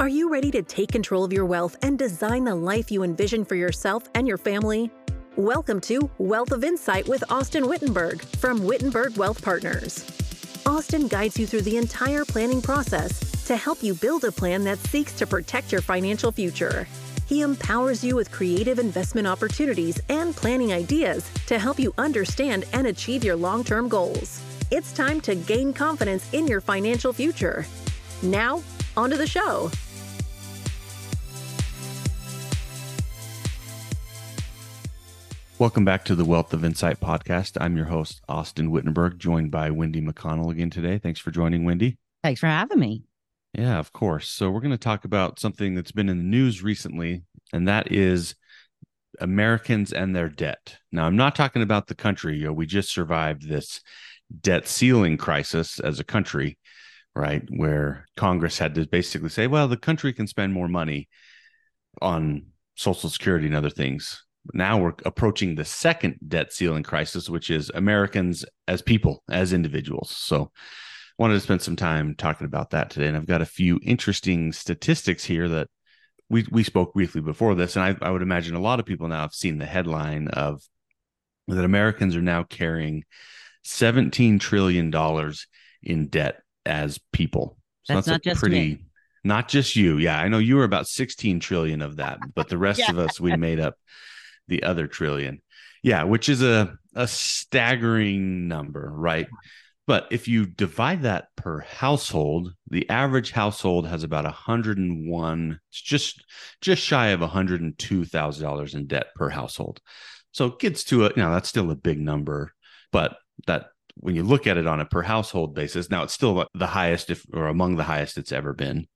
Are you ready to take control of your wealth and design the life you envision for yourself and your family? Welcome to Wealth of Insight with Austyn Whittenberg from Whittenberg Wealth Partners. Austyn guides you through the entire planning process to help you build a plan that seeks to protect your financial future. He empowers you with creative investment opportunities and planning ideas to help you understand and achieve your long term goals. It's time to gain confidence in your financial future. Now, onto the show. Welcome back to the Wealth of Insight podcast. I'm your host, Austyn Whittenberg, joined by Wendy McConnell again today. Thanks for joining, Wendy. Thanks for having me. Yeah, of course. So, we're going to talk about something that's been in the news recently, and that is Americans and their debt. Now, I'm not talking about the country. You know, we just survived this debt ceiling crisis as a country, right? Where Congress had to basically say, well, the country can spend more money on Social Security and other things now we're approaching the second debt ceiling crisis, which is Americans as people, as individuals. So, wanted to spend some time talking about that today, and I've got a few interesting statistics here that we we spoke briefly before this, and I, I would imagine a lot of people now have seen the headline of that Americans are now carrying seventeen trillion dollars in debt as people. So that's, that's not just pretty. Me. Not just you. Yeah, I know you were about 16 trillion of that, but the rest yeah. of us, we made up the other trillion. Yeah, which is a a staggering number, right? But if you divide that per household, the average household has about 101, it's just just shy of $102,000 in debt per household. So it gets to it, you know, that's still a big number, but that when you look at it on a per household basis, now it's still the highest if or among the highest it's ever been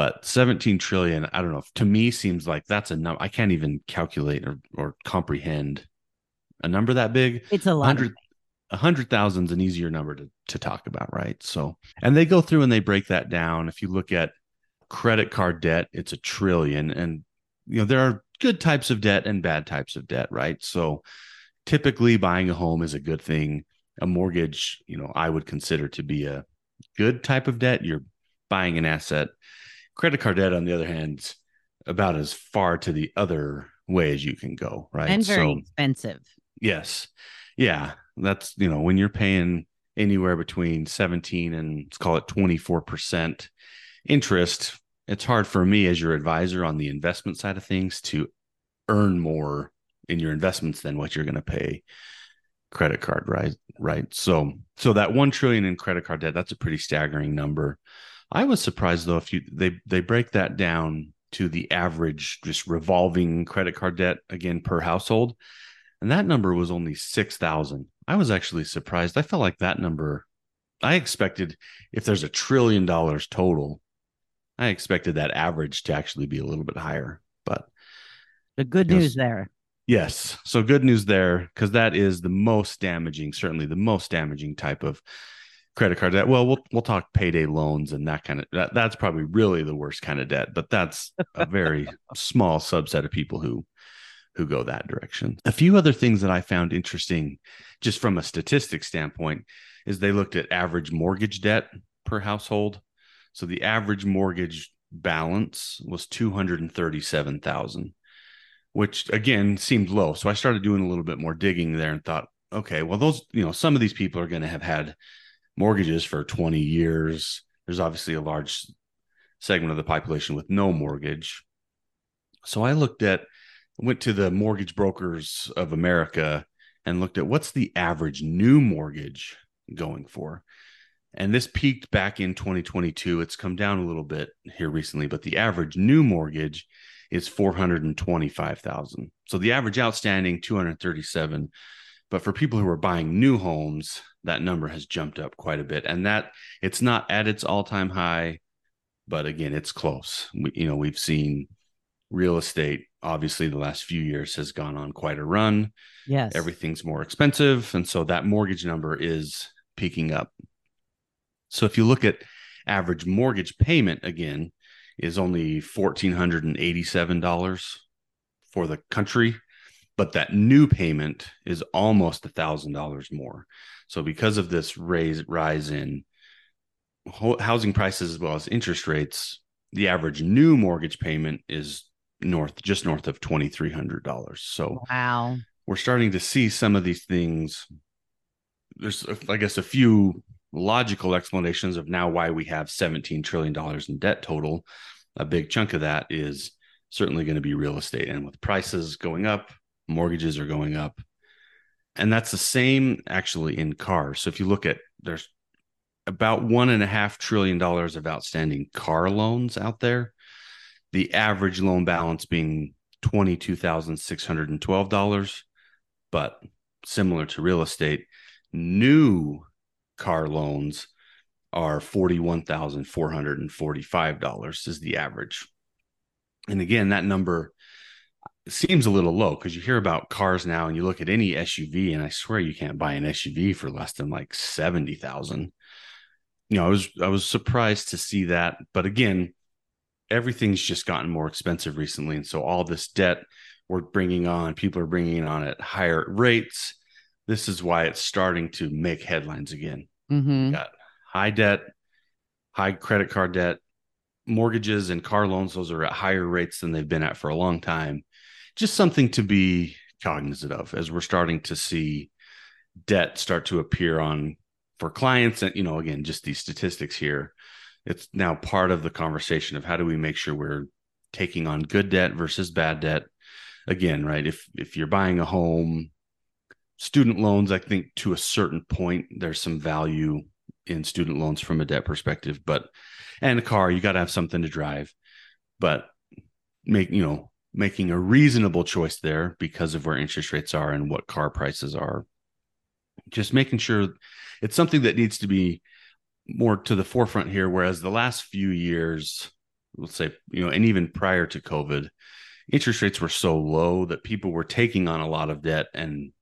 but 17 trillion i don't know to me seems like that's a number i can't even calculate or, or comprehend a number that big. It's a lot 100 a hundred thousand's an easier number to, to talk about right? So and they go through and they break that down. If you look at credit card debt it's a trillion. And you know there are good types of debt and bad types of debt right? So typically buying a home is a good thing. A mortgage you know i would consider to be a good type of debt. You're buying an asset Credit card debt, on the other hand, about as far to the other way as you can go, right? And very so, expensive. Yes. Yeah. That's, you know, when you're paying anywhere between 17 and let's call it 24% interest, it's hard for me as your advisor on the investment side of things to earn more in your investments than what you're going to pay credit card right right so so that 1 trillion in credit card debt that's a pretty staggering number I was surprised though if you they they break that down to the average just revolving credit card debt again per household, and that number was only six thousand. I was actually surprised. I felt like that number. I expected if there's a trillion dollars total, I expected that average to actually be a little bit higher. But the good news there. Yes. So good news there because that is the most damaging, certainly the most damaging type of credit card debt. Well, we'll we'll talk payday loans and that kind of that, that's probably really the worst kind of debt, but that's a very small subset of people who who go that direction. A few other things that I found interesting just from a statistic standpoint is they looked at average mortgage debt per household. So the average mortgage balance was 237,000, which again seemed low. So I started doing a little bit more digging there and thought, okay, well those, you know, some of these people are going to have had mortgages for 20 years. There's obviously a large segment of the population with no mortgage. So I looked at, went to the Mortgage Brokers of America and looked at what's the average new mortgage going for. And this peaked back in 2022. It's come down a little bit here recently, but the average new mortgage is 425,000. So the average outstanding 237 but for people who are buying new homes, that number has jumped up quite a bit. And that it's not at its all time high, but again, it's close. We, you know, we've seen real estate, obviously, the last few years has gone on quite a run. Yes. Everything's more expensive. And so that mortgage number is peaking up. So if you look at average mortgage payment again, is only $1,487 for the country but that new payment is almost a thousand dollars more. So because of this raise rise in housing prices as well as interest rates, the average new mortgage payment is north just north of $2300 so wow. we're starting to see some of these things. There's i guess a few logical explanations of now why we have 17 trillion dollars in debt total. A big chunk of that is certainly going to be real estate. And with prices going up mortgages are going up and that's the same actually in cars so if you look at there's about one and a half trillion dollars of outstanding car loans out there the average loan balance being $22,612. But similar to real estate, new car loans are $41,445 is the average. And again, that number seems a little low because you hear about cars now and you look at any SUV and I swear you can't buy an SUV for less than like 70,000. You know, I was I was surprised to see that, but again, everything's just gotten more expensive recently. And so all this debt we're bringing on, people are bringing on at higher rates. This is why it's starting to make headlines again. Mm-hmm. Got high debt, high credit card debt, mortgages and car loans. Those are at higher rates than they've been at for a long time. Just something to be cognizant of as we're starting to see debt start to appear on for clients. And, you know, again, just these statistics here it's now part of the conversation of how do we make sure we're taking on good debt versus bad debt again right if if you're buying a home student loans i think to a certain point there's some value in student loans from a debt perspective but and a car you got to have something to drive but make you know making a reasonable choice there because of where interest rates are and what car prices are just making sure it's something that needs to be more to the forefront here. Whereas the last few years, let's say, you know, and even prior to COVID, interest rates were so low that people were taking on a lot of debt and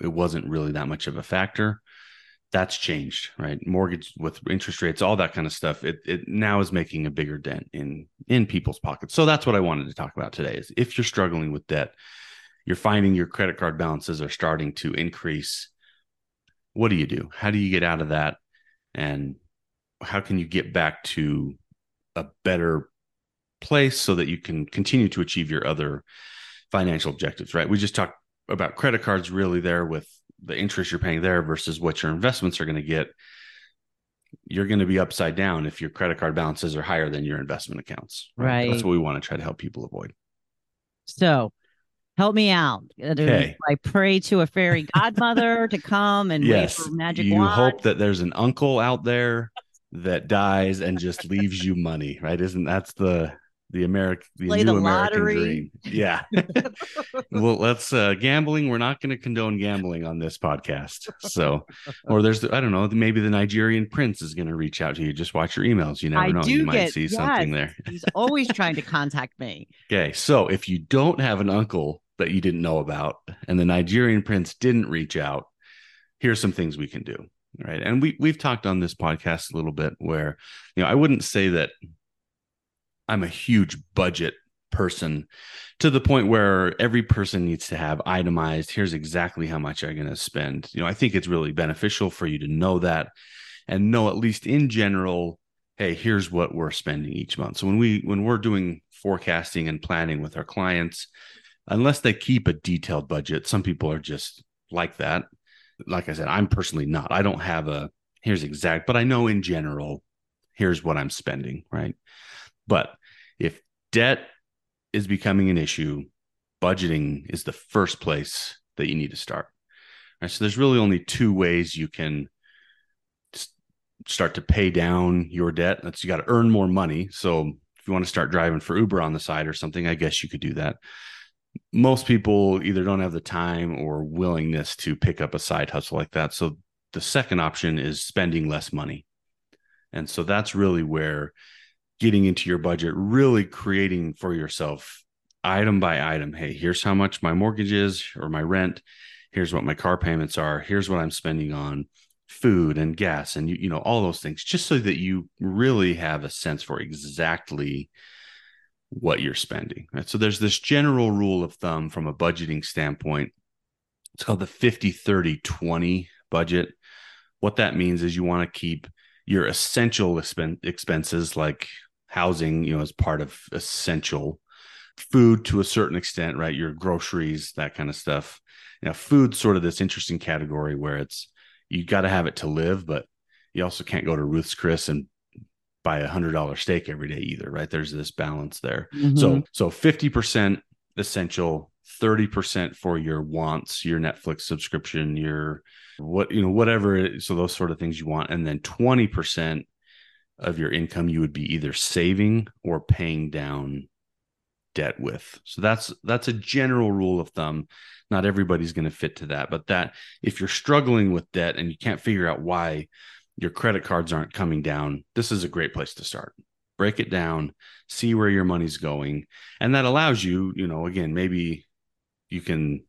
it wasn't really that much of a factor. That's changed, right? Mortgage with interest rates, all that kind of stuff. It it now is making a bigger dent in in people's pockets. So that's what I wanted to talk about today. Is if you're struggling with debt, you're finding your credit card balances are starting to increase. What do you do? How do you get out of that? And how can you get back to a better place so that you can continue to achieve your other financial objectives right we just talked about credit cards really there with the interest you're paying there versus what your investments are going to get you're going to be upside down if your credit card balances are higher than your investment accounts right, right. that's what we want to try to help people avoid so help me out. Okay. I pray to a fairy godmother to come and yes. magic you wand. hope that there's an uncle out there that dies and just leaves you money, right? Isn't that's the the American the Play new the American dream? Yeah. well, let's uh gambling. We're not going to condone gambling on this podcast. So, or there's I don't know, maybe the Nigerian prince is going to reach out to you. Just watch your emails. You never I know. You might see yes, something there. he's always trying to contact me. Okay, so if you don't have an uncle that you didn't know about, and the Nigerian prince didn't reach out, here's some things we can do right and we we've talked on this podcast a little bit where you know i wouldn't say that i'm a huge budget person to the point where every person needs to have itemized here's exactly how much i'm going to spend you know i think it's really beneficial for you to know that and know at least in general hey here's what we're spending each month so when we when we're doing forecasting and planning with our clients unless they keep a detailed budget some people are just like that like I said, I'm personally not. I don't have a here's exact, but I know in general, here's what I'm spending, right? But if debt is becoming an issue, budgeting is the first place that you need to start. Right? So there's really only two ways you can start to pay down your debt. That's you got to earn more money. So if you want to start driving for Uber on the side or something, I guess you could do that most people either don't have the time or willingness to pick up a side hustle like that. So the second option is spending less money. And so that's really where getting into your budget, really creating for yourself item by item. Hey, here's how much my mortgage is or my rent. Here's what my car payments are. Here's what I'm spending on food and gas and you, you know all those things just so that you really have a sense for exactly what you're spending. Right. So there's this general rule of thumb from a budgeting standpoint. It's called the 50 30 20 budget. What that means is you want to keep your essential expenses like housing, you know, as part of essential food to a certain extent, right? Your groceries, that kind of stuff. You know, food sort of this interesting category where it's you got to have it to live, but you also can't go to Ruth's Chris and buy a hundred dollar steak every day either, right? There's this balance there. Mm-hmm. So so 50% essential, 30% for your wants, your Netflix subscription, your what you know, whatever so those sort of things you want. And then 20% of your income you would be either saving or paying down debt with. So that's that's a general rule of thumb. Not everybody's going to fit to that, but that if you're struggling with debt and you can't figure out why your credit cards aren't coming down, this is a great place to start. Break it down, see where your money's going, and that allows you, you know, again, maybe you can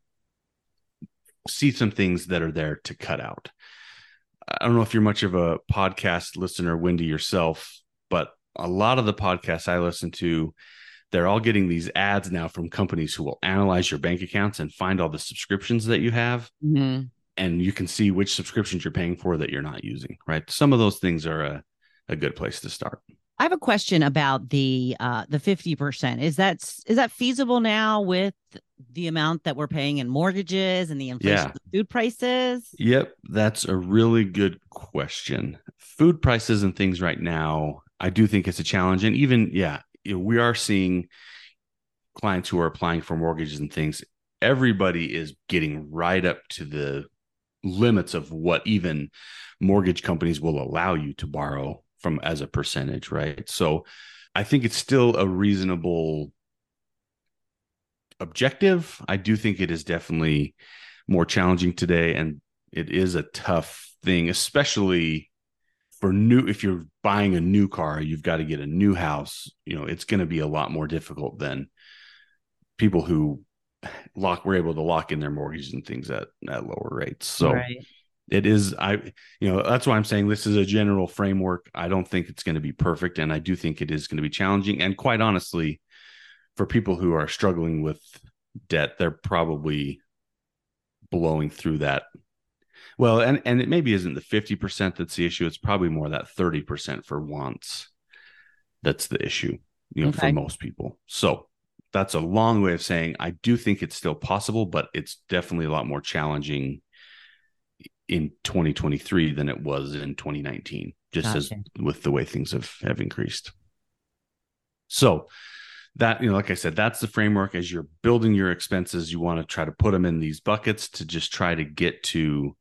see some things that are there to cut out. I don't know if you're much of a podcast listener, Wendy, yourself, but a lot of the podcasts I listen to they're all getting these ads now from companies who will analyze your bank accounts and find all the subscriptions that you have. Mm-hmm. And you can see which subscriptions you're paying for that you're not using, right? Some of those things are a, a good place to start. I have a question about the uh the 50%. Is that is that feasible now with the amount that we're paying in mortgages and the inflation yeah. of food prices? Yep, that's a really good question. Food prices and things right now, I do think it's a challenge and even yeah, we are seeing clients who are applying for mortgages and things. Everybody is getting right up to the limits of what even mortgage companies will allow you to borrow from as a percentage, right? So I think it's still a reasonable objective. I do think it is definitely more challenging today and it is a tough thing, especially for new if you're buying a new car you've got to get a new house you know it's going to be a lot more difficult than people who lock were able to lock in their mortgages and things at at lower rates so right. It is i you know that's why i'm saying this is a general framework i don't think it's going to be perfect and i do think it is going to be challenging and quite honestly for people who are struggling with debt they're probably blowing through that well, and and it maybe isn't the fifty percent that's the issue. It's probably more that thirty percent for wants that's the issue. You know, okay. for most people. So that's a long way of saying I do think it's still possible, but it's definitely a lot more challenging in 2023 than it was in 2019, just gotcha. as with the way things have have increased. So that you know like i said that's the framework as you're building your expenses you want to try to put them in these buckets to just try to get to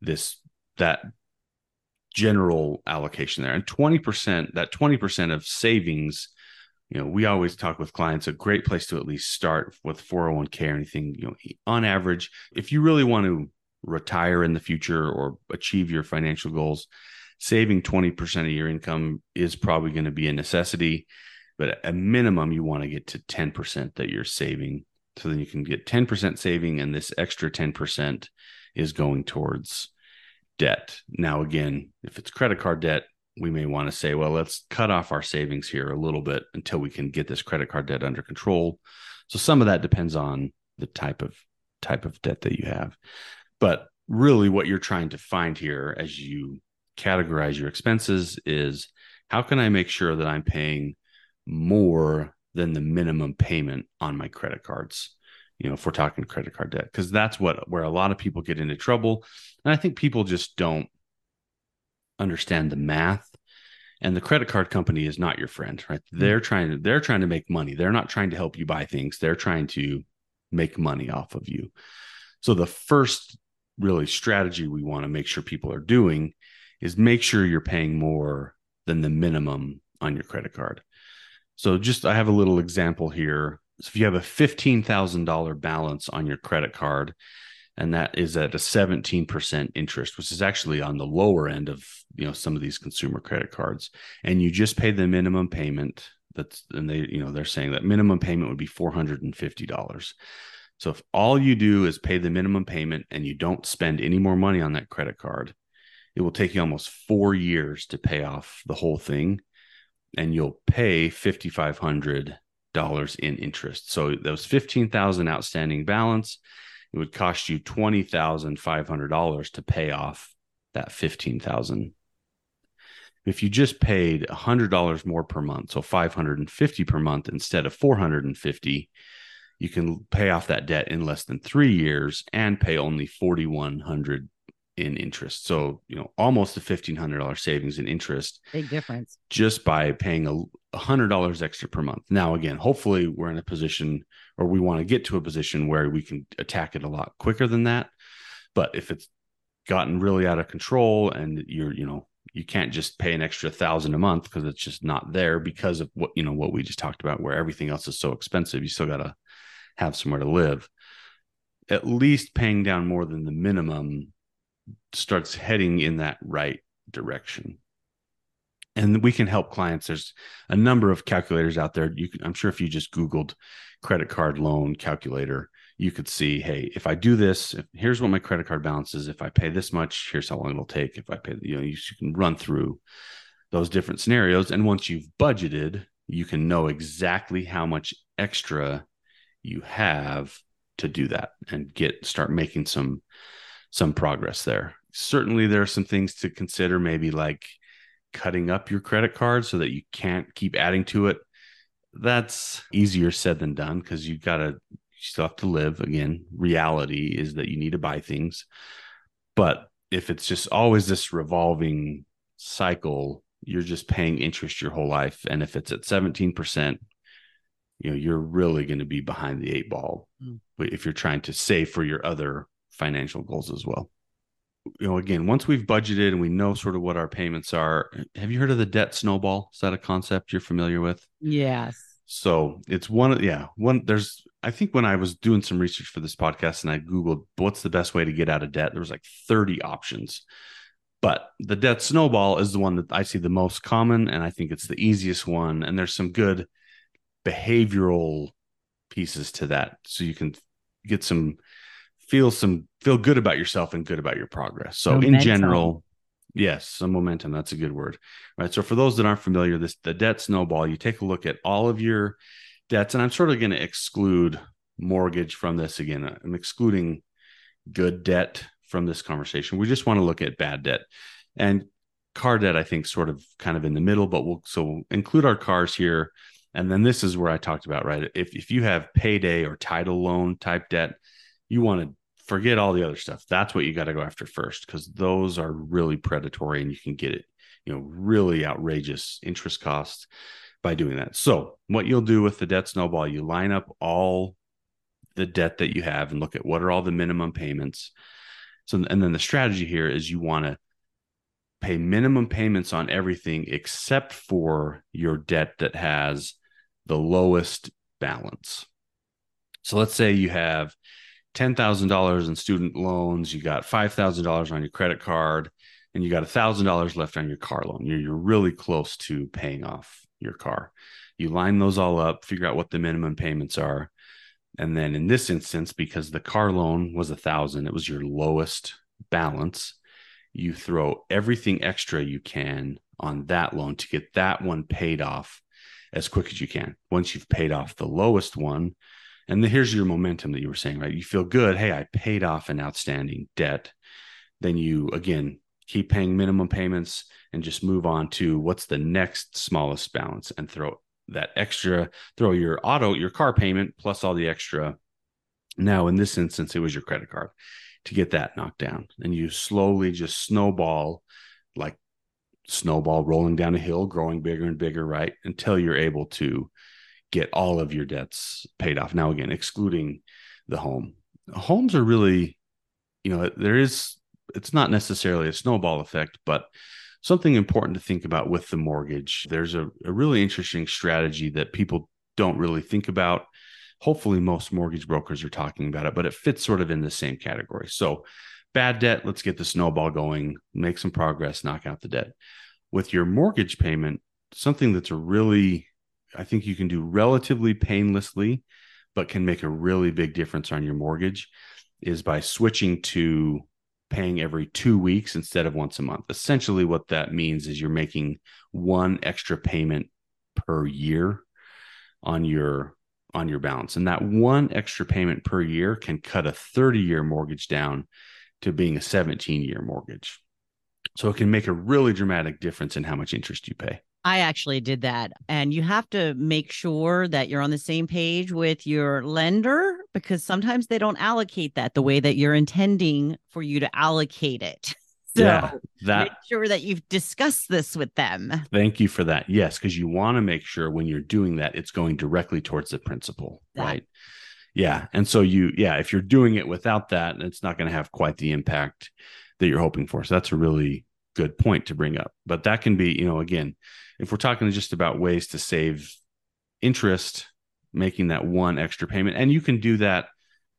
this that general allocation there and 20% that 20% of savings you know we always talk with clients a great place to at least start with 401k or anything you know on average if you really want to retire in the future or achieve your financial goals saving 20% of your income is probably going to be a necessity but at a minimum you want to get to 10% that you're saving so then you can get 10% saving and this extra 10% is going towards debt. Now, again, if it's credit card debt, we may want to say, well, let's cut off our savings here a little bit until we can get this credit card debt under control. So some of that depends on the type of type of debt that you have. But really what you're trying to find here as you categorize your expenses is how can I make sure that I'm paying more than the minimum payment on my credit cards? you know if we're talking credit card debt? Because that's what where a lot of people get into trouble. And i think people just don't understand the math. And the credit card company is not your friend right? Mm-hmm. they're trying to they're trying to make money. They're not trying to help you buy things. They're trying to make money off of you. So the first really strategy we want to make sure people are doing is make sure you're paying more than the minimum on your credit card so just i have a little example here so if you have a $15,000 balance on your credit card, and that is at a 17% interest, which is actually on the lower end of you know some of these consumer credit cards, and you just pay the minimum payment. That's and they you know they're saying that minimum payment would be $450. So if all you do is pay the minimum payment and you don't spend any more money on that credit card, it will take you almost four years to pay off the whole thing, and you'll pay 5,500 dollars in interest. So that was fifteen thousand outstanding balance. It would cost you twenty thousand five hundred dollars to pay off that fifteen thousand. if you just paid $100 more per month, so 550 per month instead of 450, you can pay off that debt in less than 3 years and pay only 4100 in interest. So, you know, almost a $1500 savings in interest. Big difference. Just by paying a $100 extra per month. Now, again, hopefully we're in a position or we want to get to a position where we can attack it a lot quicker than that. But if it's gotten really out of control and you're, you know, you can't just pay an extra thousand a month because it's just not there because of what you know what we just talked about where everything else is so expensive you still got to have somewhere to live at least paying down more than the minimum starts heading in that right direction and we can help clients there's a number of calculators out there you can, i'm sure if you just googled credit card loan calculator you could see, hey, if I do this, if, here's what my credit card balance is. If I pay this much, here's how long it'll take. If I pay, you know, you, you can run through those different scenarios. And once you've budgeted, you can know exactly how much extra you have to do that and get start making some some progress there. Certainly there are some things to consider maybe like cutting up your credit card so that you can't keep adding to it. That's easier said than done because you've got to you still have to live. Again, reality is that you need to buy things. But if it's just always this revolving cycle, you're just paying interest your whole life. And if it's at 17%, you know, you're really going to be behind the eight ball mm. if you're trying to save for your other financial goals as well. You know, again, once we've budgeted and we know sort of what our payments are, have you heard of the debt snowball? Is that a concept you're familiar with? Yes. So it's one, of yeah, one. There's, I think when I was doing some research for this podcast and I Googled what's the best way to get out of debt, there was like 30 options. But the debt snowball is the one that I see the most common, and I think it's the easiest one. And there's some good behavioral pieces to that. So you can get some, feel some, feel good about yourself and good about your progress. So Momentum. in general, Yes, some momentum. That's a good word. Right. So for those that aren't familiar, this the debt snowball, you take a look at all of your debts, and I'm sort of going to exclude mortgage from this again. I'm excluding good debt from this conversation. We just want to look at bad debt. And car debt, I think, sort of kind of in the middle, but we'll so we'll include our cars here. And then this is where I talked about, right? If if you have payday or title loan type debt, you want to forget all the other stuff. That's what you got to go after first because those are really predatory and you can get it, you know, really outrageous interest costs by doing that. So, what you'll do with the debt snowball, you line up all the debt that you have and look at what are all the minimum payments. So, and then the strategy here is you want to pay minimum payments on everything except for your debt that has the lowest balance. So, let's say you have $10,000 in student loans, you got $5,000 on your credit card, and you got $1,000 left on your car loan. You're, you're really close to paying off your car. You line those all up, figure out what the minimum payments are. And then in this instance, because the car loan was a thousand, it was your lowest balance. You throw everything extra you can on that loan to get that one paid off as quick as you can. Once you've paid off the lowest one, and the, here's your momentum that you were saying, right? You feel good. Hey, I paid off an outstanding debt. Then you, again, keep paying minimum payments and just move on to what's the next smallest balance and throw that extra, throw your auto, your car payment plus all the extra. Now, in this instance, it was your credit card to get that knocked down. And you slowly just snowball like snowball rolling down a hill, growing bigger and bigger, right? Until you're able to get all of your debts paid off. Now, again, excluding the home. Homes are really, you know, there is, it's not necessarily a snowball effect, but something important to think about with the mortgage. There's a, a really interesting strategy that people don't really think about. Hopefully, most mortgage brokers are talking about it, but it fits sort of in the same category. So, bad debt, let's get the snowball going, make some progress, knock out the debt. With your mortgage payment, something that's a really I think you can do relatively painlessly, but can make a really big difference on your mortgage is by switching to paying every two weeks instead of once a month. Essentially, what that means is you're making one extra payment per year on your on your balance and that one extra payment per year can cut a 30 year mortgage down to being a 17 year mortgage So it can make a really dramatic difference in how much interest you pay. I actually did that. And you have to make sure that you're on the same page with your lender because sometimes they don't allocate that the way that you're intending for you to allocate it. So yeah, that make sure that you've discussed this with them. Thank you for that. Yes, because you want to make sure when you're doing that, it's going directly towards the principal, That- right? Yeah. And so you, yeah, if you're doing it without that, it's not going to have quite the impact that you're hoping for. So that's a really good point to bring up. But that can be, you know, again, if we're talking just about ways to save interest, making that one extra payment, and you can do that.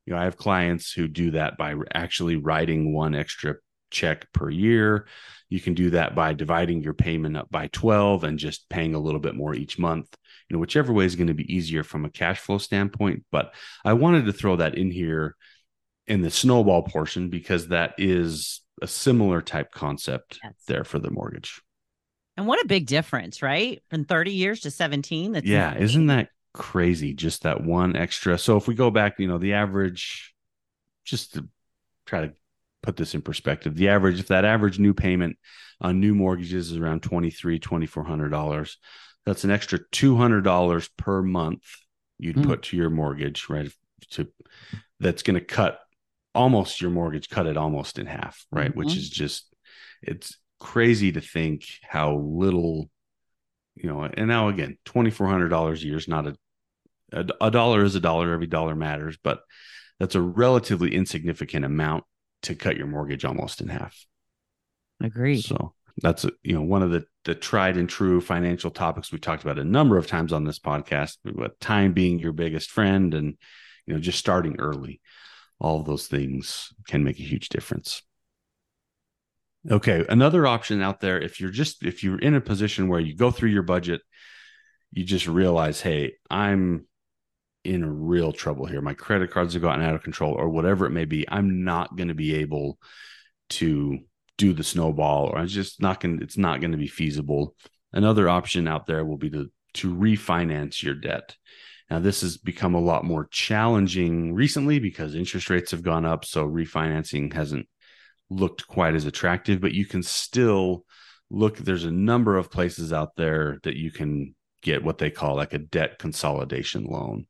You know, I have clients who do that by actually writing one extra check per year. You can do that by dividing your payment up by 12 and just paying a little bit more each month. You know, whichever way is going to be easier from a cash flow standpoint. But I wanted to throw that in here in the snowball portion because that is a similar type concept Yes. there for the mortgage. And what a big difference, right? From 30 years to 17. That's yeah, isn't that crazy? Just that one extra. So if we go back, you know, the average, just to try to put this in perspective, the average, if that average new payment on new mortgages is around $2,300, $2,400, that's an extra $200 per month you'd Hmm. put to your mortgage, right? To that's going to cut almost your mortgage, cut it almost in half, right? Which Mhm. is just, it's crazy to think how little you know and now again $2400 a year is not a, a a dollar is a dollar every dollar matters but that's a relatively insignificant amount to cut your mortgage almost in half Agreed. so that's you know one of the the tried and true financial topics we've talked about a number of times on this podcast but time being your biggest friend and you know just starting early all those things can make a huge difference. Okay another option out there if you're just if you're in a position where you go through your budget you just realize hey i'm in real trouble here. My credit cards have gotten out of control or whatever it may be. I'm not going to be able to do the snowball or it's just not going it's not going to be feasible. Another option out there will be to to refinance your debt. Now this has become a lot more challenging recently because interest rates have gone up so refinancing hasn't looked quite as attractive but you can still look there's a number of places out there that you can get what they call like a debt consolidation loan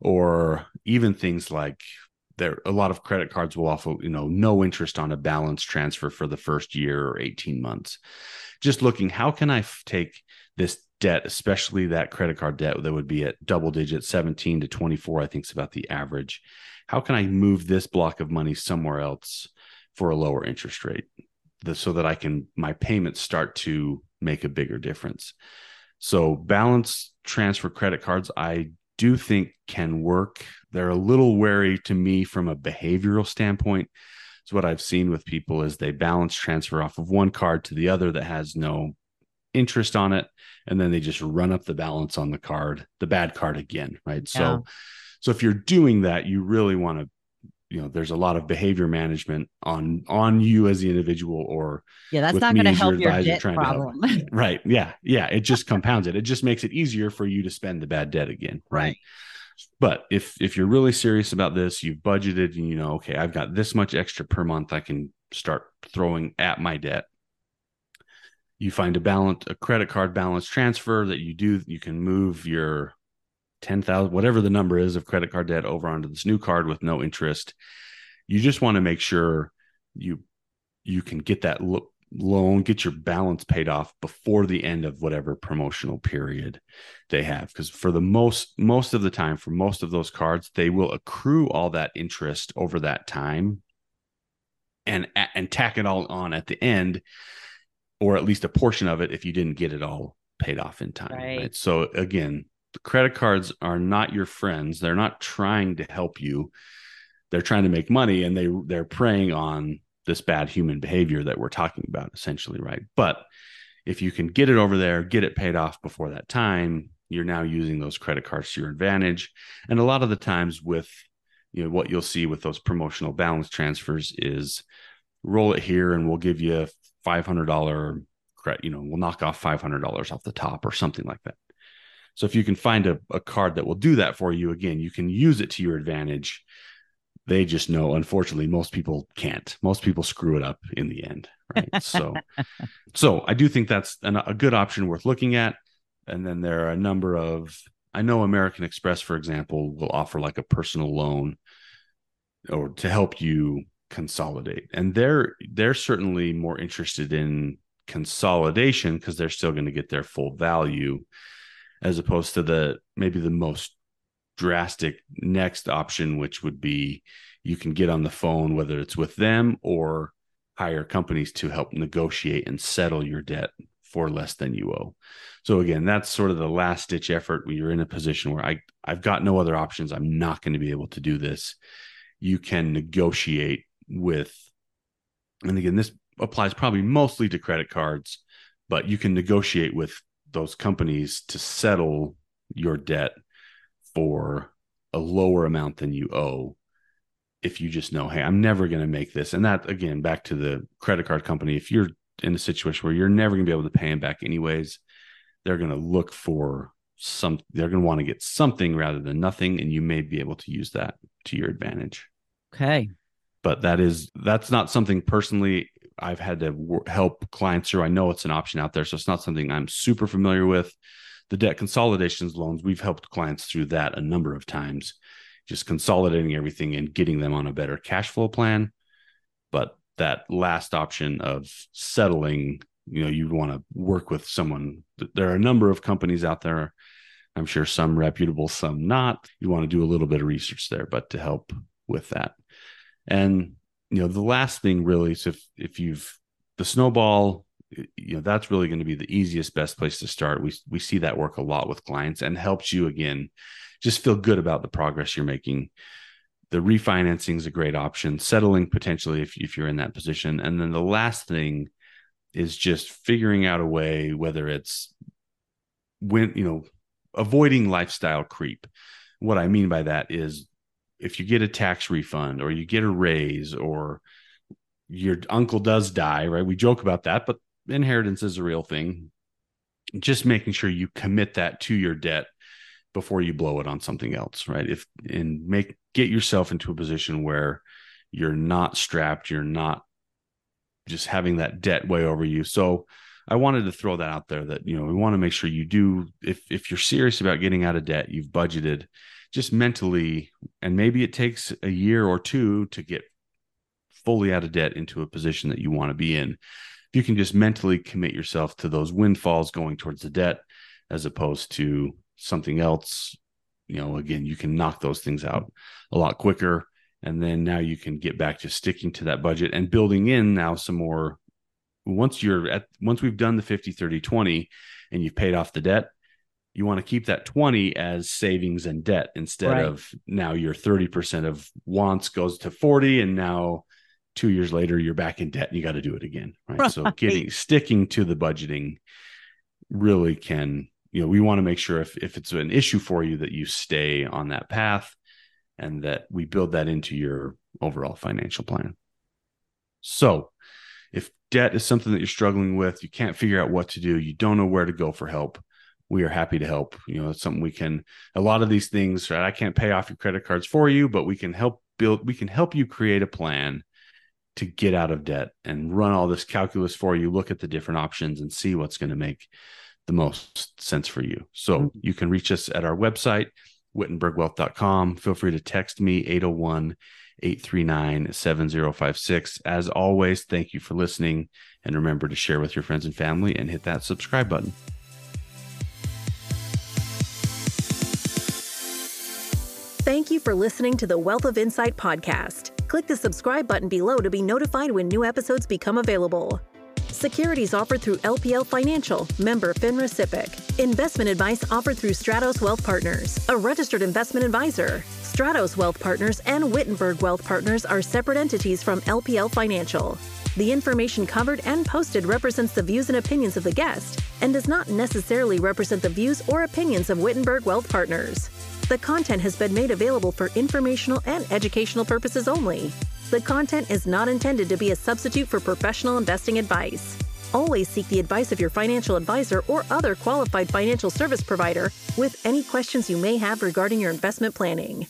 or even things like there a lot of credit cards will offer you know no interest on a balance transfer for the first year or 18 months. Just looking how can i f- take this debt especially that credit card debt that would be at double digits 17 to 24 i think is about the average. How can i move this block of money somewhere else for a lower interest rate? The, so that i can my payments start to make a bigger difference. So balance transfer credit cards i do think can work. They're a little wary to me from a behavioral standpoint. So what i've seen with people is they balance transfer off of one card to the other that has no interest on it and then they just run up the balance on the card the bad card again right? So so if you're doing that you really want to you know there's a lot of behavior management on on you as the individual or Yeah, that's not going to help your debt problem. right yeah yeah it just compounds it it just makes it easier for you to spend the bad debt again right, Right. but if if you're really serious about this you've budgeted and you know okay i've got this much extra per month i can start throwing at my debt you find a balance a credit card balance transfer that you do you can move your 10,000 whatever the number is of credit card debt over onto this new card with no interest you just want to make sure you you can get that lo- loan get your balance paid off before the end of whatever promotional period they have because for the most most of the time for most of those cards they will accrue all that interest over that time and and tack it all on at the end or at least a portion of it if you didn't get it all paid off in time Right. right, so again credit cards are not your friends. They're not trying to help you. They're trying to make money and they they're preying on this bad human behavior that we're talking about essentially right? But if you can get it over there get it paid off before that time you're now using those credit cards to your advantage. And a lot of the times with you know what you'll see with those promotional balance transfers is roll it here and we'll give you a $500 credit you know we'll knock off $500 off the top or something like that so if you can find a, a card that will do that for you again you can use it to your advantage. They just know unfortunately most people can't. Most people screw it up in the end right? So so i do think that's an, a good option worth looking at. And then there are a number of i know american express for example will offer like a personal loan or to help you consolidate. And they're they're certainly more interested in consolidation because they're still going to get their full value as opposed to the maybe the most drastic next option, which would be you can get on the phone, whether it's with them or hire companies to help negotiate and settle your debt for less than you owe. So again, that's sort of the last ditch effort where you're in a position where I I've got no other options. I'm not going to be able to do this. You can negotiate with and again this applies probably mostly to credit cards, but you can negotiate with those companies to settle your debt for a lower amount than you owe if you just know hey i'm never going to make this. And that again back to the credit card company if you're in a situation where you're never going to be able to pay them back anyways they're going to look for some they're going to want to get something rather than nothing and you may be able to use that to your advantage. Okay. But that is that's not something personally i've had to help clients through i know it's an option out there so it's not something i'm super familiar with the debt consolidations loans, we've helped clients through that a number of times, just consolidating everything and getting them on a better cash flow plan. But that last option of settling, you know, you want to work with someone. There are a number of companies out there. I'm sure some reputable, some not. You want to do a little bit of research there, but to help with that. And you know, the last thing really is if if you've the snowball you know that's really going to be the easiest best place to start. We we see that work a lot with clients and helps you again just feel good about the progress you're making. The refinancing is a great option settling potentially if, if you're in that position. And then the last thing is just figuring out a way whether it's when you know avoiding lifestyle creep. What i mean by that is if you get a tax refund or you get a raise or your uncle does die right we joke about that but inheritance is a real thing. Just making sure you commit that to your debt before you blow it on something else, right? If and make get yourself into a position where you're not strapped, you're not just having that debt way over you. So I wanted to throw that out there that you know we want to make sure you do if if you're serious about getting out of debt, you've budgeted just mentally and maybe it takes a year or two to get fully out of debt into a position that you want to be in. If you can just mentally commit yourself to those windfalls going towards the debt as opposed to something else you know again you can knock those things out a lot quicker and then now you can get back to sticking to that budget and building in now some more. Once you're at once we've done the 50 30 20 and you've paid off the debt you want to keep that 20 as savings and debt instead right. of now your 30% of wants goes to 40 and now two years later you're back in debt and you got to do it again right? right so getting sticking to the budgeting really can you know we want to make sure if, if it's an issue for you that you stay on that path and that we build that into your overall financial plan so if debt is something that you're struggling with you can't figure out what to do you don't know where to go for help we are happy to help you know it's something we can a lot of these things right i can't pay off your credit cards for you but we can help build we can help you create a plan to get out of debt and run all this calculus for you, look at the different options and see what's going to make the most sense for you. So mm-hmm. you can reach us at our website, whittenbergwealth.com. Feel free to text me 801 839 7056. As always, thank you for listening. And remember to share with your friends and family and hit that subscribe button. Thank you for listening to the Wealth of Insight podcast. Click the subscribe button below to be notified when new episodes become available. Securities offered through LPL Financial, member FINRA SIPC. Investment advice offered through Stratos Wealth Partners, a registered investment advisor. Stratos Wealth Partners and Whittenberg Wealth Partners are separate entities from LPL Financial. The information covered and posted represents the views and opinions of the guest and does not necessarily represent the views or opinions of Whittenberg Wealth Partners. The content has been made available for informational and educational purposes only. The content is not intended to be a substitute for professional investing advice. Always seek the advice of your financial advisor or other qualified financial service provider with any questions you may have regarding your investment planning.